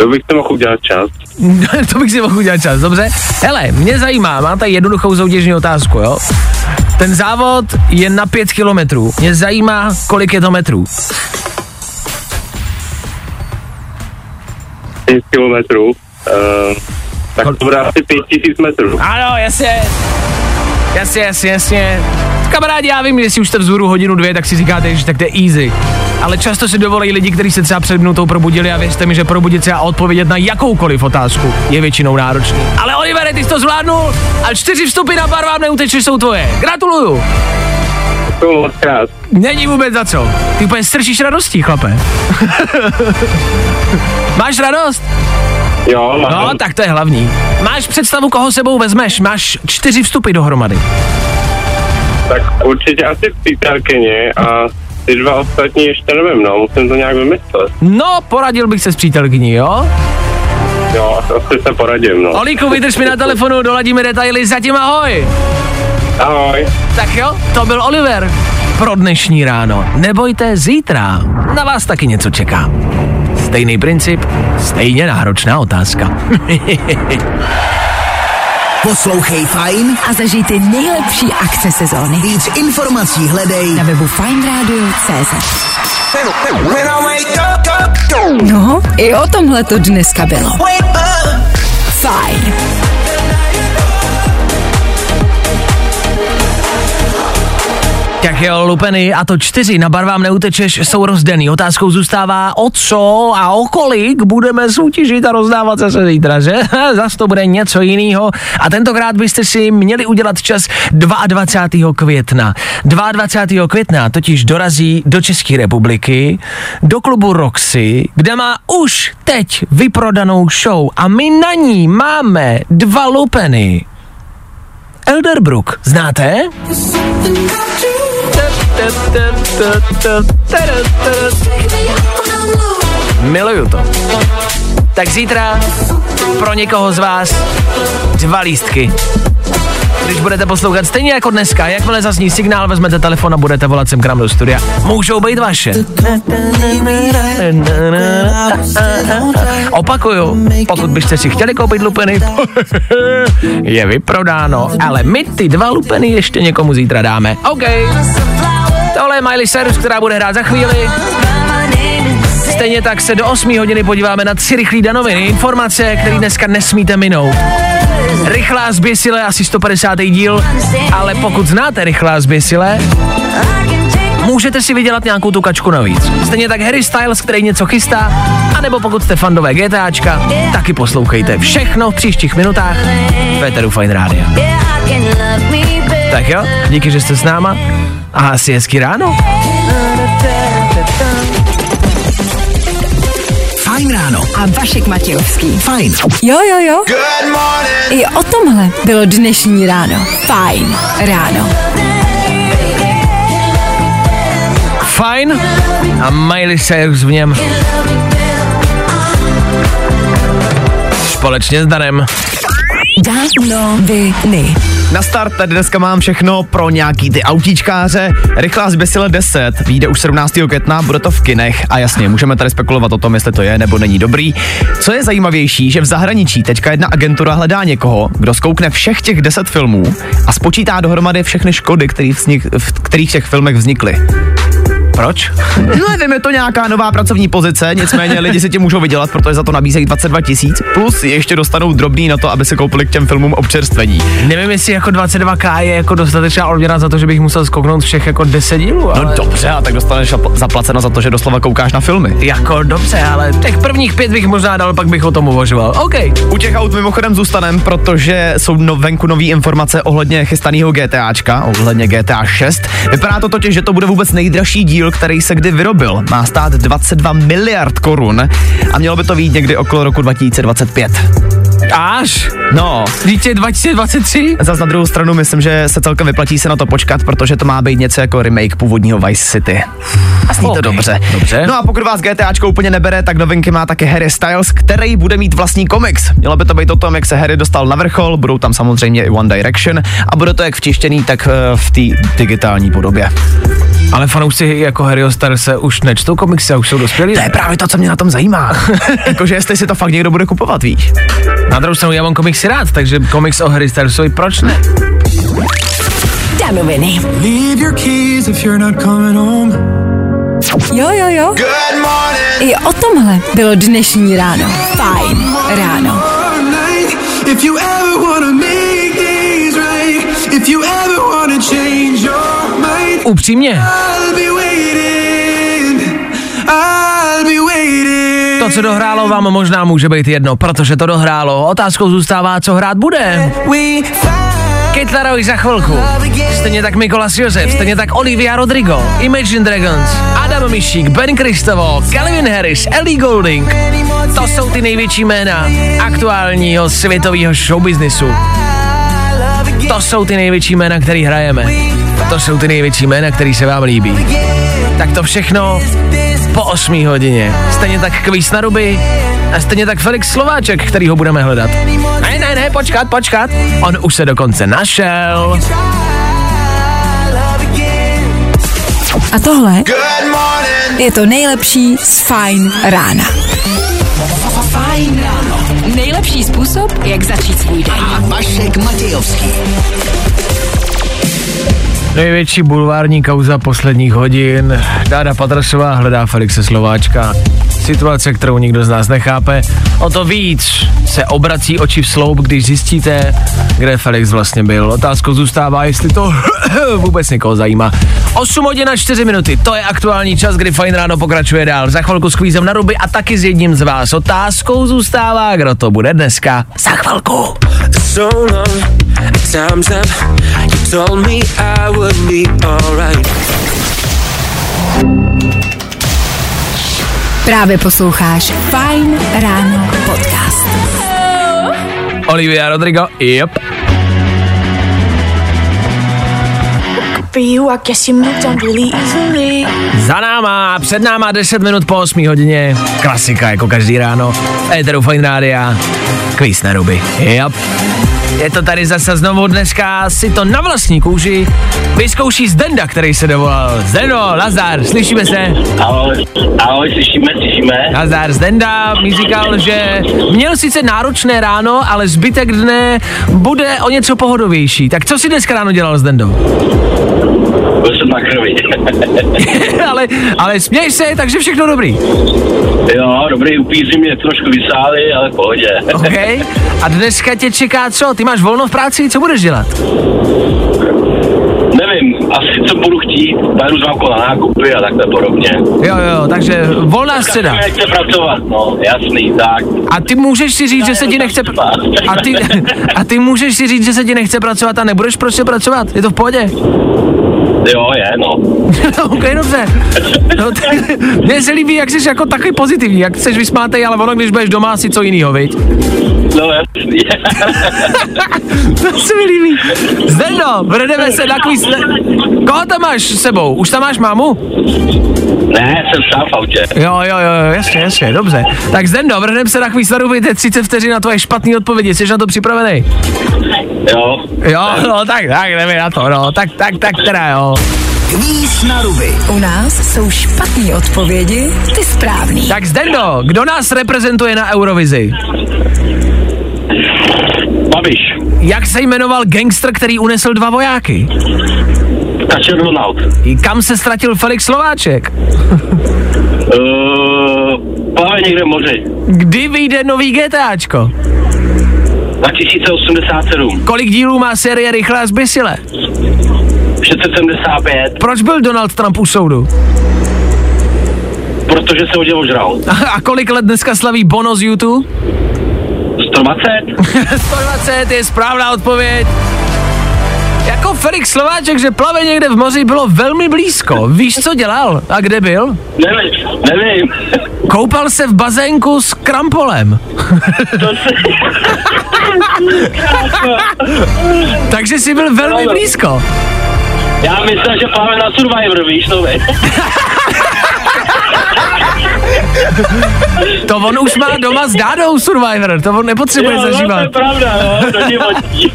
To bych si mohl udělat čas. to bych si mohl udělat čas, dobře? Hele, mě zajímá, mám tady jednoduchou soutěžní otázku, jo? Ten závod je na pět kilometrů. Mě zajímá, kolik je to metrů. 5 kilometrů, uh, tak to bude asi 5000 metrů. Ano, jasně. Jasně, jasně, jasně. Kamarádi, já vím, jestli už jste vzhůru hodinu, dvě, tak si říkáte, že tak to je easy. Ale často si dovolí lidi, kteří se třeba před minutou probudili a věřte mi, že probudit se a odpovědět na jakoukoliv otázku je většinou náročný. Ale Olivere, ty jsi to zvládnul a čtyři vstupy na barvám neutečeš jsou tvoje. Gratuluju. Krát. Není vůbec za co. Ty úplně strčíš radostí, chlape. Máš radost? Jo, mám. No, tak to je hlavní. Máš představu, koho sebou vezmeš? Máš čtyři vstupy dohromady. Tak určitě asi přítelkyně a ty dva ostatní ještě nevím, no, musím to nějak vymyslet. No, poradil bych se s přítelkyní, jo? Jo, asi se poradím, no. Olíku, vydrž mi na telefonu, doladíme detaily, zatím ahoj. Ahoj. Tak jo, to byl Oliver pro dnešní ráno. Nebojte, zítra na vás taky něco čeká. Stejný princip, stejně náročná otázka. Poslouchej Fajn. A zažij ty nejlepší akce sezóny. Víc informací hledej Na webu fajnradio.cz No, i o tomhle to dneska bylo. Fajn. Tak jo, lupeny, a to čtyři, na barvám neutečeš, jsou rozdaný. Otázkou zůstává, o co a o kolik budeme soutěžit a rozdávat zase zítra, že? Zas to bude něco jiného. A tentokrát byste si měli udělat čas 22. května. 22. května totiž dorazí do České republiky, do klubu Roxy, kde má už teď vyprodanou show a my na ní máme dva lupeny. Elderbrook, znáte? Miluju to. Tak zítra pro někoho z vás dva lístky. Když budete poslouchat stejně jako dneska, jakmile zazní signál, vezmete telefon a budete volat sem k nám do studia. Můžou být vaše. Opakuju, pokud byste si chtěli koupit lupeny, je vyprodáno, ale my ty dva lupeny ještě někomu zítra dáme. OK. Tohle je Miley Cyrus, která bude hrát za chvíli. Stejně tak se do 8 hodiny podíváme na tři rychlý danoviny. Informace, které dneska nesmíte minout. Rychlá zběsile, asi 150. díl, ale pokud znáte rychlá zběsile, můžete si vydělat nějakou tu kačku navíc. Stejně tak Harry Styles, který něco chystá, anebo pokud jste fandové GTAčka, taky poslouchejte všechno v příštích minutách v Eteru Fine Radio. Tak jo, díky, že jste s náma a asi hezký ráno. Fajn ráno. A Vašek Matějovský. Fajn. Jo, jo, jo. I o tomhle bylo dnešní ráno. Fajn ráno. Fajn a Miley Cyrus v něm. Společně s Danem. Danoviny. Na start tady dneska mám všechno pro nějaký ty autíčkáře. Rychlá zběsile 10, vyjde už 17. května, bude to v kinech a jasně, můžeme tady spekulovat o tom, jestli to je nebo není dobrý. Co je zajímavější, že v zahraničí teďka jedna agentura hledá někoho, kdo zkoukne všech těch 10 filmů a spočítá dohromady všechny škody, které vznik, v kterých těch filmech vznikly. Proč? No nevím, je to nějaká nová pracovní pozice, nicméně lidi si tě můžou vydělat, protože za to nabízejí 22 tisíc, plus ještě dostanou drobný na to, aby se koupili k těm filmům občerstvení. Nevím, jestli jako 22k je jako dostatečná odměna za to, že bych musel zkouknout všech jako 10 dílů, ale... No dobře, a tak dostaneš zapl- zaplaceno za to, že doslova koukáš na filmy. Jako dobře, ale těch prvních pět bych možná dal, pak bych o tom uvažoval. OK. U těch aut mimochodem zůstanem, protože jsou no, venku nové informace ohledně chystaného GTAčka, ohledně GTA 6. Vypadá to totiž, že to bude vůbec nejdražší díl, který se kdy vyrobil. Má stát 22 miliard korun a mělo by to být někdy okolo roku 2025. Až? No, Dítě 2023? Zas na druhou stranu myslím, že se celkem vyplatí se na to počkat, protože to má být něco jako remake původního Vice City. A zní to Ok, dobře. dobře. No a pokud vás GTAčko úplně nebere, tak novinky má také Harry Styles, který bude mít vlastní komiks. Mělo by to být o tom, jak se Harry dostal na vrchol, budou tam samozřejmě i One Direction a bude to jak vtištěný, tak eh, v té digitální podobě. Ale fanoušci jako Harryho se už nečtou komiksy a už jsou dospělí. To je právě to, co mě na tom zajímá. Jakože jestli si to fakt někdo bude kupovat, víš. Na druhou stranu já mám komiksy rád, takže komiks o Harry Stylesovi proč ne? Danoviny. Leave your keys if you're not coming home. Jo, jo, jo. I o tomhle bylo dnešní ráno. Fajn ráno. If you ever wanna make things right, if you ever wanna change your Upřímně, to, co dohrálo, vám možná může být jedno, protože to dohrálo. Otázkou zůstává, co hrát bude. Laroi za chvilku. Stejně tak Mikolas Josef, stejně tak Olivia Rodrigo, Imagine Dragons, Adam Mišík, Ben Kristovo, Calvin Harris, Ellie Goulding. To jsou ty největší jména aktuálního světového showbiznisu. To jsou ty největší jména, který hrajeme. To jsou ty největší jména, který se vám líbí. Tak to všechno po 8 hodině. Stejně tak kvíz na ruby a stejně tak Felix Slováček, který ho budeme hledat. Ne, ne, ne, počkat, počkat. On už se dokonce našel. A tohle je to nejlepší z Fajn rána. Fajn ráno. Nejlepší způsob, jak začít svůj den. A Vašek Matějovský. Největší bulvární kauza posledních hodin. Dáda Patrasová hledá Felixe Slováčka. situace, kterou nikdo z nás nechápe. O to víc se obrací oči v sloup, když zjistíte, kde Felix vlastně byl. Otázkou zůstává, jestli to vůbec někoho zajímá. 8 hodin a 4 minuty, to je aktuální čas, kdy Fajn ráno pokračuje dál. Za chvilku s kvízem na ruby a taky s jedním z vás. Otázkou zůstává, kdo to bude dneska. Za chvilku. so long. Time's up. Told me I would be alright. Právě posloucháš Fine Ráno podcast. Olivia Rodrigo, yep. Za náma, před náma 10 minut po 8 hodině. Klasika jako každý ráno. Éteru Fine Rádia. Kvíz na ruby. Yep. Je to tady zase znovu dneska, si to na vlastní kůži vyzkouší Zdenda, který se dovolal. Zdeno, Lazar, slyšíme se? Ahoj, ahoj, slyšíme, slyšíme. Lazar Zdenda mi říkal, že měl sice náročné ráno, ale zbytek dne bude o něco pohodovější. Tak co si dneska ráno dělal Zdendo? Byl jsem na krvi. ale, ale směj se, takže všechno dobrý. jo, dobrý, upíři mě trošku vysáli, ale v pohodě. OK. A dneska tě čeká co? Ty máš volno v práci, co budeš dělat? Nevím, asi co budu chtít, pojedu s mámkou na nákupy a takhle podobně. Jo, jo, takže volná středa. Nechce pracovat, no, jasný, tak. A ty můžeš si říct, že se ti nechce... A ty, a ty můžeš si říct, že se ti nechce pracovat a nebudeš prostě pracovat? Je to v pohodě? Jo, je, no. ok, dobře. No, tak, mně se líbí, jak jsi jako takový pozitivní, jak jsi vysmátej, ale ono, když budeš doma, asi co jinýho, viď? No, jasný. to se mi líbí. Zdeno, vrhneme se na kvíz. Koho tam máš s sebou? Už tam máš mámu? ne, jsem sám v autě. Jo, jo, jo, jasně, jasně, dobře. Tak Zdeno, vrhneme se na kvíz teď 30 vteřin na tvoje špatné odpovědi, jsi na to připravený? Jo. Jo, no tak, tak, jdeme na to, no, tak, tak, tak teda jo. Kvíz na ruby. U nás jsou špatné odpovědi, ty správný. Tak Zdendo, kdo nás reprezentuje na Eurovizi? Babiš, Jak se jmenoval gangster, který unesl dva vojáky? Kačer. I kam se ztratil Felix Slováček? Uh, někde moři. Kdy vyjde nový GTAčko? 2087. Kolik dílů má série Rychlé a zbysile? 675. Proč byl Donald Trump u soudu? Protože se hodně ožral. A kolik let dneska slaví Bono z YouTube? 120. 120 je správná odpověď. Jako Felix Slováček, že plave někde v moři, bylo velmi blízko. Víš, co dělal? A kde byl? Nevím, nevím. Koupal se v bazénku s krampolem. To se... Takže jsi byl velmi blízko. Já myslel, že pláme na Survivor, víš, no vej. To on už má doma s Dádou Survivor, to on nepotřebuje Jo, no, to zažívat. je pravda, no, do životí.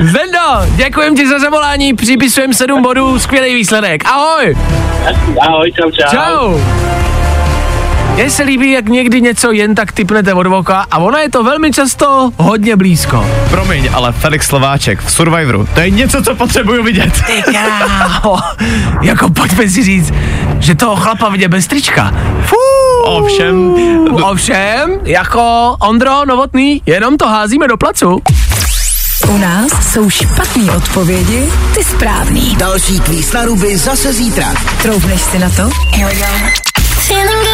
Zendo, děkujem ti za zavolání, připisujem 7 bodů, skvělý výsledek. Ahoj! Ahoj, čau, čau. Čau! Mně se líbí, jak někdy něco jen tak typnete od voka a ono je to velmi často hodně blízko. Promiň, ale Felix Slováček v Survivoru, to je něco, co potřebuju vidět. Ty kráho, jako pojďme si říct, že toho chlapa vidět bez trička. Fú, Ovšem, Ovšem, jako Ondro Novotný, jenom to házíme do placu. U nás jsou špatné odpovědi, ty správný. Další kvíz na ruby zase zítra. Troufneš si na to? Here we go.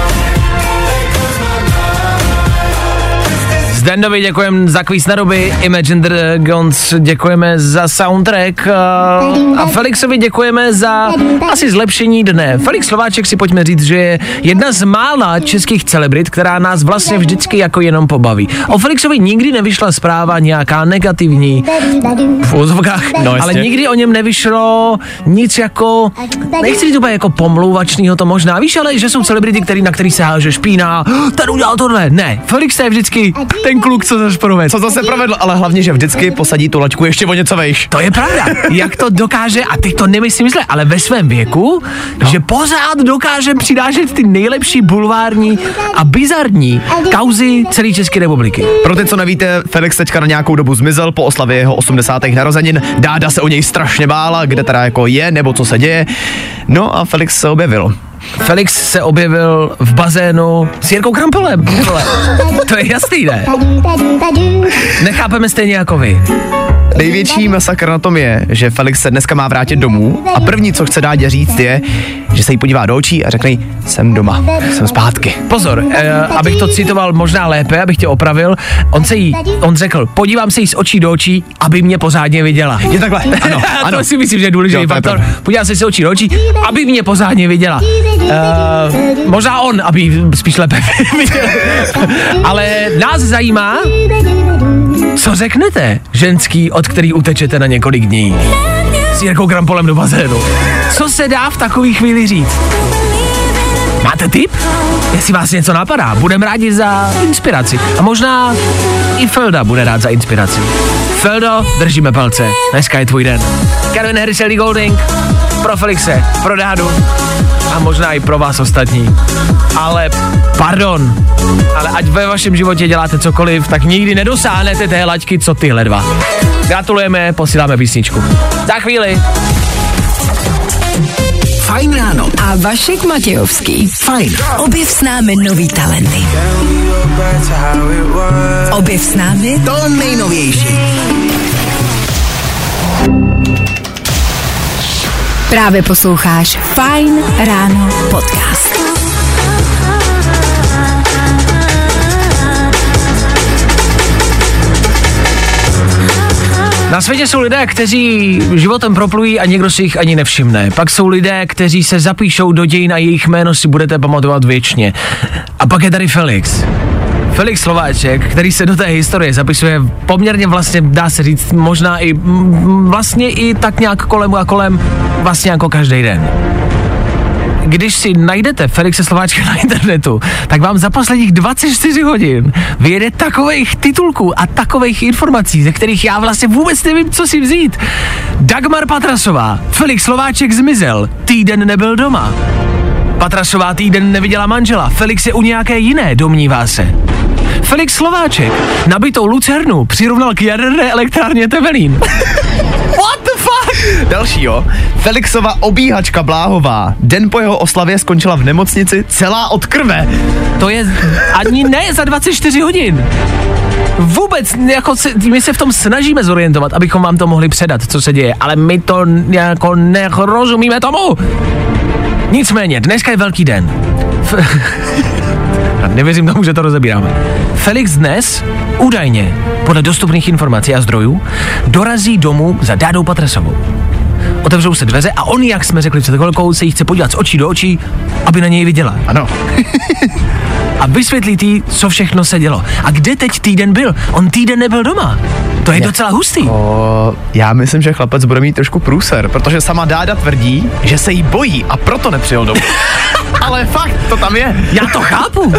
Zdendovi děkujeme za kvíz na ruby, Imagine Dragons děkujeme za soundtrack uh, a Felixovi děkujeme za asi zlepšení dne. Felix Slováček si pojďme říct, že je jedna z mála českých celebrit, která nás vlastně vždycky jako jenom pobaví. O Felixovi nikdy nevyšla zpráva nějaká negativní v úzovkách, No, ale nikdy o něm nevyšlo nic jako, nechci říct úplně jako pomlouvačného to možná, víš, ale že jsou celebrity, který, na který se háže špína, ten udělal tohle, ne, Felix to je vždycky, ten kluk, co zase provedl. Co zase provedl, ale hlavně, že vždycky posadí tu laťku ještě o něco vejš. To je pravda. Jak to dokáže, a teď to nemyslím zle, ale ve svém věku, no. že pořád dokáže přinášet ty nejlepší bulvární a bizarní kauzy celé České republiky. Pro ty, co nevíte, Felix teďka na nějakou dobu zmizel po oslavě jeho 80. narozenin. Dáda se o něj strašně bála, kde teda jako je, nebo co se děje. No a Felix se objevil. Felix se objevil v bazénu s Jirkou Krampelem. To je jasný, ne? Nechápeme stejně jako vy. Největší masakr na tom je, že Felix se dneska má vrátit domů a první, co chce Dádě říct, je, že se jí podívá do očí a řekne jí, jsem doma, jsem zpátky. Pozor, eh, abych to citoval možná lépe, abych tě opravil, on se jí, on řekl, podívám se jí z očí do očí, aby mě pořádně viděla. Je takhle, ano, ano. to si myslím, že je důležitý Jo, faktor. Podívám se z očí do očí, aby mě pořádně viděla. Uh, možná on, aby spíš lépe viděl. Ale nás zajímá, co řeknete ženský, od který utečete na několik dní. S Jirkou Krampolem do bazénu. Co se dá v takový chvíli říct? Máte tip? Jestli vás něco napadá, budeme rádi za inspiraci. A možná i Felda bude rád za inspiraci. Feldo, držíme palce. Dneska je tvůj den. Calvin Harris, Ellie Golding, pro Felixe, pro Dádu a možná i pro vás ostatní. Ale pardon, ale ať ve vašem životě děláte cokoliv, tak nikdy nedosáhnete té laťky, co tyhle dva. Gratulujeme, posíláme písničku. Za chvíli. Fajn ráno. A Vašek Matějovský. Fajn. Objev s námi nový talenty. Objev s námi To nejnovější. Právě posloucháš Fine Ráno podcast. Na světě jsou lidé, kteří životem proplují a někdo si jich ani nevšimne. Pak jsou lidé, kteří se zapíšou do dějin a jejich jméno si budete pamatovat věčně. A pak je tady Felix. Felix Slováček, který se do té historie zapisuje poměrně vlastně, dá se říct, možná i vlastně i tak nějak kolem a kolem, vlastně jako každý den když si najdete Felixe Slováčka na internetu, tak vám za posledních 24 hodin vyjede takových titulků a takových informací, ze kterých já vlastně vůbec nevím, co si vzít. Dagmar Patrasová, Felix Slováček zmizel, týden nebyl doma. Patrasová týden neviděla manžela, Felix je u nějaké jiné, domnívá se. Felix Slováček nabitou lucernu přirovnal k jaderné elektrárně Temelín. What the fuck? Další jo. Felixova obíhačka Bláhová. Den po jeho oslavě skončila v nemocnici celá od krve. To je ani ne za 24 hodin. Vůbec, jako se, my se v tom snažíme zorientovat, abychom vám to mohli předat, co se děje, ale my to jako nerozumíme tomu. Nicméně, dneska je velký den. F- Nevěřím tomu, že to rozebíráme. Felix dnes, údajně, podle dostupných informací a zdrojů, dorazí domů za Dádou Patresovou. Otevřou se dveře a on, jak jsme řekli před chvilkou, se jí chce podívat z očí do očí, aby na něj viděla. Ano. a vysvětlí jí, co všechno se dělo. A kde teď týden byl? On týden nebyl doma. To je Ne. docela hustý. O, já myslím, že chlapec bude mít trošku průser, protože sama Dáda tvrdí, že se jí bojí a proto nepřijel domů. Ale fakt, to tam je. Já to chápu.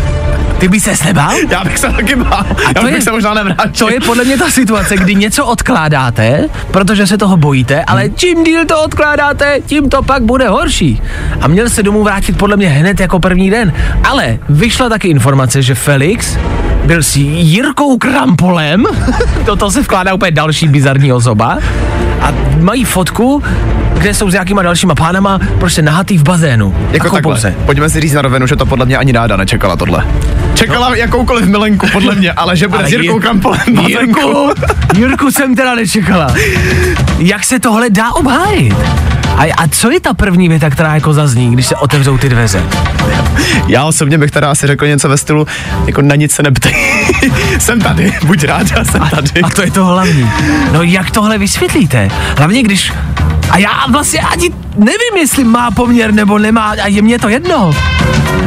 Ty by ses nebál? Já bych se taky bál. Já to bych je- se možná nevrátil. To je podle mě ta situace, kdy něco odkládáte, protože se toho bojíte, ale čím díl to odkládáte, tím to pak bude horší. A měl se domů vrátit podle mě hned jako první den. Ale vyšla taky informace, že Felix byl s Jirkou Krampolem, do toho se vkládá úplně další bizarní osoba, a mají fotku, kde jsou s nějakýma dalšíma pánama prostě nahatý v bazénu. Jako takhle. se. Pojďme si říct na rovinu, že to podle mě ani Dáda nečekala tohle. Čekala no. jakoukoliv milenku, podle mě, ale že bude Ale s Jirkou Jir- Krampolem Jirku, Jirku jsem teda nečekala. Jak se tohle dá obhájit? A, a co je ta první věta, která jako zazní, když se otevřou ty dveře? Já osobně bych teda asi řekl něco ve stylu, jako na nic se neptej. jsem tady, buď rád, já jsem tady. A to je to hlavní. No jak tohle vysvětlíte? Hlavně když... A já vlastně ani nevím, jestli má poměr nebo nemá, a je mně to jedno.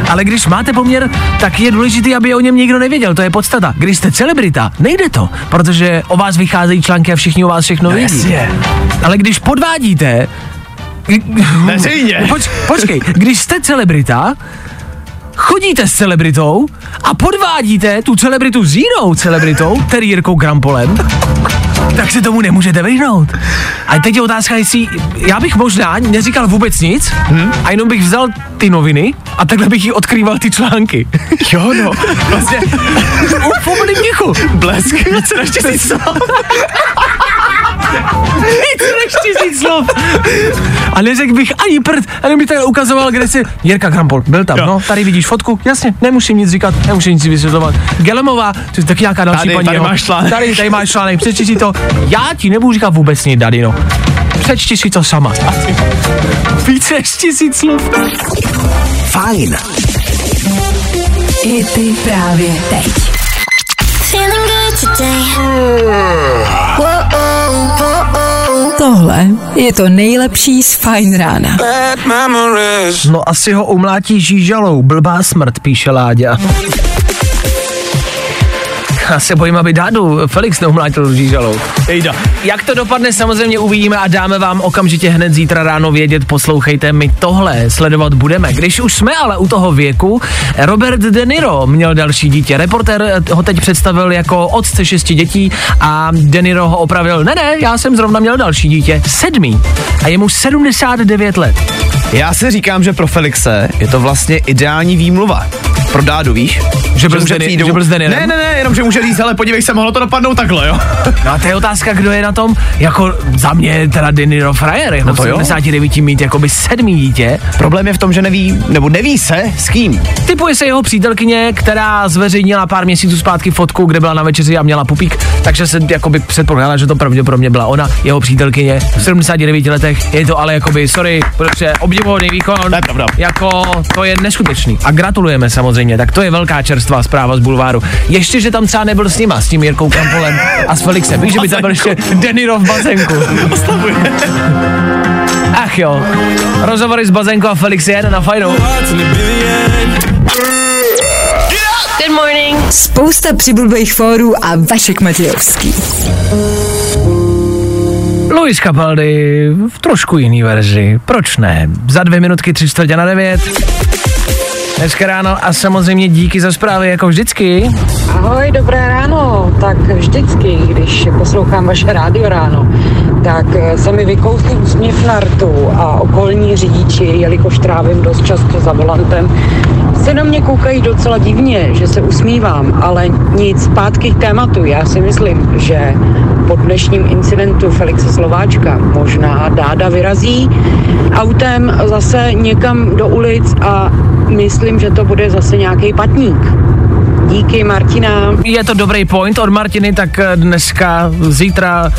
Ale když máte poměr, tak je důležité, aby o něm nikdo nevěděl, to je podstata. Když jste celebrita, nejde to, protože o vás vycházejí články a všichni o vás všechno No vědí. jasně. Ale když podvádíte... Veřejně. Poč, počkej, když jste celebrita, chodíte s celebritou a podvádíte tu celebritu s jinou celebritou, tedy Jirkou Grampolem, tak se tomu nemůžete vyhnout. A teď je otázka, jestli já bych možná neříkal vůbec nic hmm? a jenom bych vzal ty noviny a takhle bych jí odkrýval ty články. Jo, no, vlastně V úplným tichu. blesk, více než tisíc. Víc než tisíc slov. A neřekl bych ani prd, jenom bych takhle ukazoval, kde si Jirka Krampol, byl tam, Jo. no, tady vidíš fotku, jasně, nemusím nic říkat, nemusím nic vysvětlovat. Gelemová, to je taky nějaká další Tady, paní. tady máš článek. Tady, tady máš článek, přečti si to. Já ti nebudu říkat vůbec nic, Dadino. Přečti si to sama. Víc než tisíc slov. Fajn. I ty právě teď. Feeling good today. Whoa, whoa, Tohle je to nejlepší z Fine rána. No asi ho umlátí žížalou, blbá smrt, píše Láďa. Já se bojím, aby Dádu Felix neumlátil žížalou. Ejda. Jak to dopadne, samozřejmě uvidíme a dáme vám okamžitě hned zítra ráno vědět. Poslouchejte, my tohle sledovat budeme. Když už jsme ale u toho věku, Robert De Niro měl další dítě. Reporter ho teď představil jako otce šesti dětí a De Niro ho opravil. Ne, ne, já jsem zrovna měl další dítě. Sedmý. A je mu 79 let. Já si říkám, že pro Felixe je to vlastně ideální výmluva. Pro Dádu, víš? Že byl přijít domů- že byl? Ne, ne, ne, jenom že může říct, hele, podívej se, mohlo to dopadnout takhle, jo? No a to je otázka, kdo je na tom, jako za mě teda De Niro frajer, jako No to to jo. 79 mít jakoby sedmý dítě. Problém je v tom, že neví, nebo neví se s kým. Typuje se jeho přítelkyně, která zveřejnila pár měsíců zpátky fotku, kde byla na večeři a měla pupík, takže se jakoby předpokládá, že to pravděpodobně byla ona, jeho přítelkyně v 79 letech. Je to ale jakoby, sorry, protože obdivuhodný výkon. To je pravda. Jako, to je neskutečný. A gratulujeme samozřejmě, tak to je velká čerstvá zpráva z bulváru. Ještě, že tam třeba nebyl s nima, s tím Jirkou Kampolem a s Felixem. Víš, že by tam byl ještě Deniro v bazénku. Ach jo, rozhovory s bazénkou a Felix je na fajnou. Good morning. Spousta přibulbých fórů a Vašek Matějovský. Luis Capaldi v trošku jiný verzi. Proč ne? Za dvě minutky tři čtvrtě na devět. Dneska ráno a samozřejmě díky za zprávy, jako vždycky. Ahoj, dobré ráno. Tak vždycky, když poslouchám vaše rádio ráno, tak eh, se mi vykousne úsměv na rtu a okolní řidiči, jelikož trávím dost často za volantem, se na mě koukají docela divně, že se usmívám, ale nic, zpátky k tématu. Já si myslím, že po dnešním incidentu Felixe Slováčka možná Dáda vyrazí autem zase někam do ulic a myslím, že to bude zase nějaký patník. Díky, Martina. Je to dobrý point od Martiny, tak eh, dneska, zítra,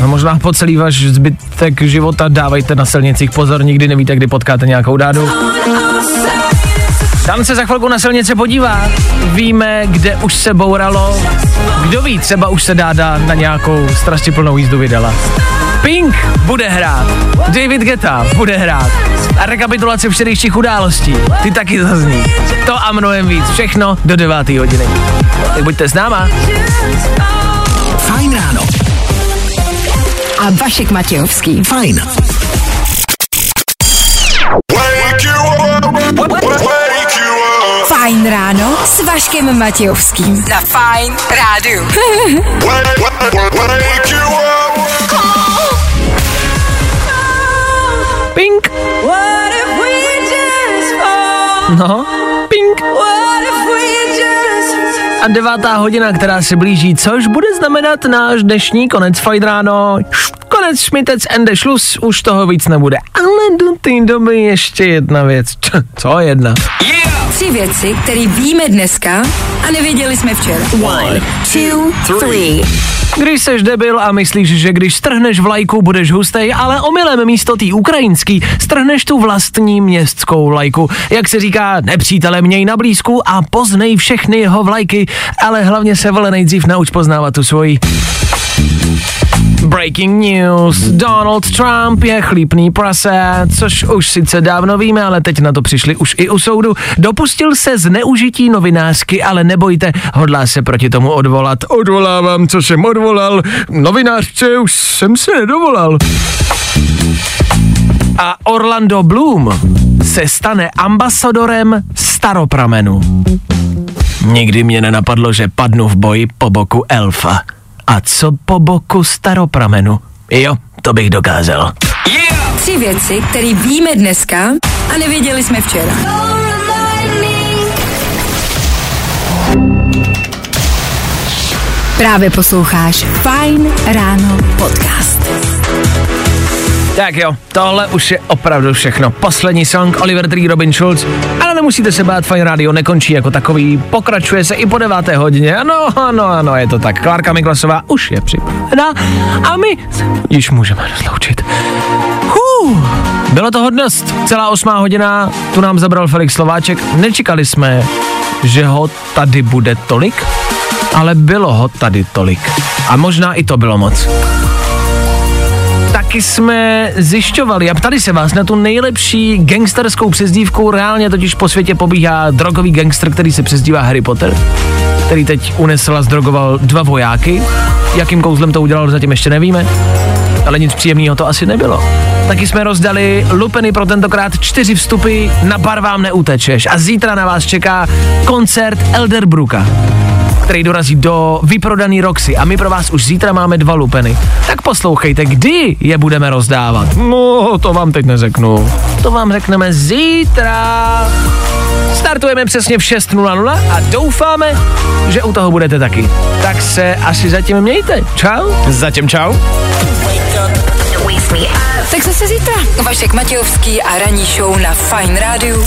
no možná po celý váš zbytek života dávejte na silnicích pozor, nikdy nevíte, kdy potkáte nějakou dádu. Tam se za chvilku na silnice podívá. Víme, kde už se bouralo. Kdo ví, třeba už se dáda na nějakou strastiplnou jízdu vydala. Pink bude hrát. David Geta bude hrát. A rekapitulace včerejších událostí. Ty taky zazní. To a mnohem víc. Všechno do 9. hodiny. Tak buďte s náma. Fajn ráno. A Vašek Matějovský. Fajn. Fajn ráno s Vaškem Matějovským. Na Fajn rádu. Pink. No, pink. A devátá hodina, která se blíží, což bude znamenat náš dnešní konec Fight ráno. Konec Šmitec and the Schluss, už toho víc nebude. Ale do té doby ještě jedna věc. Č- Co jedna? Tři věci, které víme dneska a nevěděli jsme včera. One, two, three. Když seš debil a myslíš, že když strhneš vlajku, budeš hustej, ale omylem místo té ukrajinský strhneš tu vlastní městskou vlajku. Jak se říká, nepřítele měj na blízku a poznej všechny jeho vlajky, ale hlavně se vole nejdřív nauč poznávat tu svoji. Breaking news. Donald Trump je chlípný prase, což už sice dávno víme, ale teď na to přišli už i u soudu. Dopustil se zneužití novinářky, ale nebojte, hodlá se proti tomu odvolat. Odvolávám, co jsem odvolal. Novinářce už jsem se nedovolal. A Orlando Bloom se stane ambasadorem staropramenu. Nikdy mě nenapadlo, že padnu v boji po boku elfa. A co po boku staropramenu? Jo, to bych dokázal. Tři věci, které víme dneska a nevěděli jsme včera. Právě posloucháš Fine Ráno podcast. Tak jo, tohle už je opravdu všechno. Poslední song Oliver Tree, Robin Schulz. Ale nemusíte se bát, Fine Radio nekončí jako takový, pokračuje se i po deváté hodině. Ano, ano, ano, je to tak. Klárka Miklasová už je připravena a my již můžeme rozloučit. Huh, bylo toho dost. Celá osmá hodina, tu nám zabral Felix Slováček. Nečekali jsme, že ho tady bude tolik, ale bylo ho tady tolik. A možná i to bylo moc taky jsme zjišťovali a ptali se vás na tu nejlepší gangsterskou přezdívku. Reálně totiž po světě pobíhá drogový gangster, který se přezdívá Harry Potter, který teď unesl a zdrogoval dva vojáky. Jakým kouzlem to udělal, zatím ještě nevíme, ale nic příjemného to asi nebylo. Taky jsme rozdali lupeny pro tentokrát čtyři vstupy na bar vám neutečeš a zítra na vás čeká koncert Elderbruka který dorazí do vyprodaný Roxy a my pro vás už zítra máme dva lupeny. Tak poslouchejte, kdy je budeme rozdávat. No, to vám teď neřeknu. To vám řekneme zítra. Startujeme přesně v 6.00 a doufáme, že u toho budete taky. Tak se asi zatím mějte. Čau. Zatím čau. Tak zase zítra. Vašek Matějovský a ranní show na Fine Rádiu.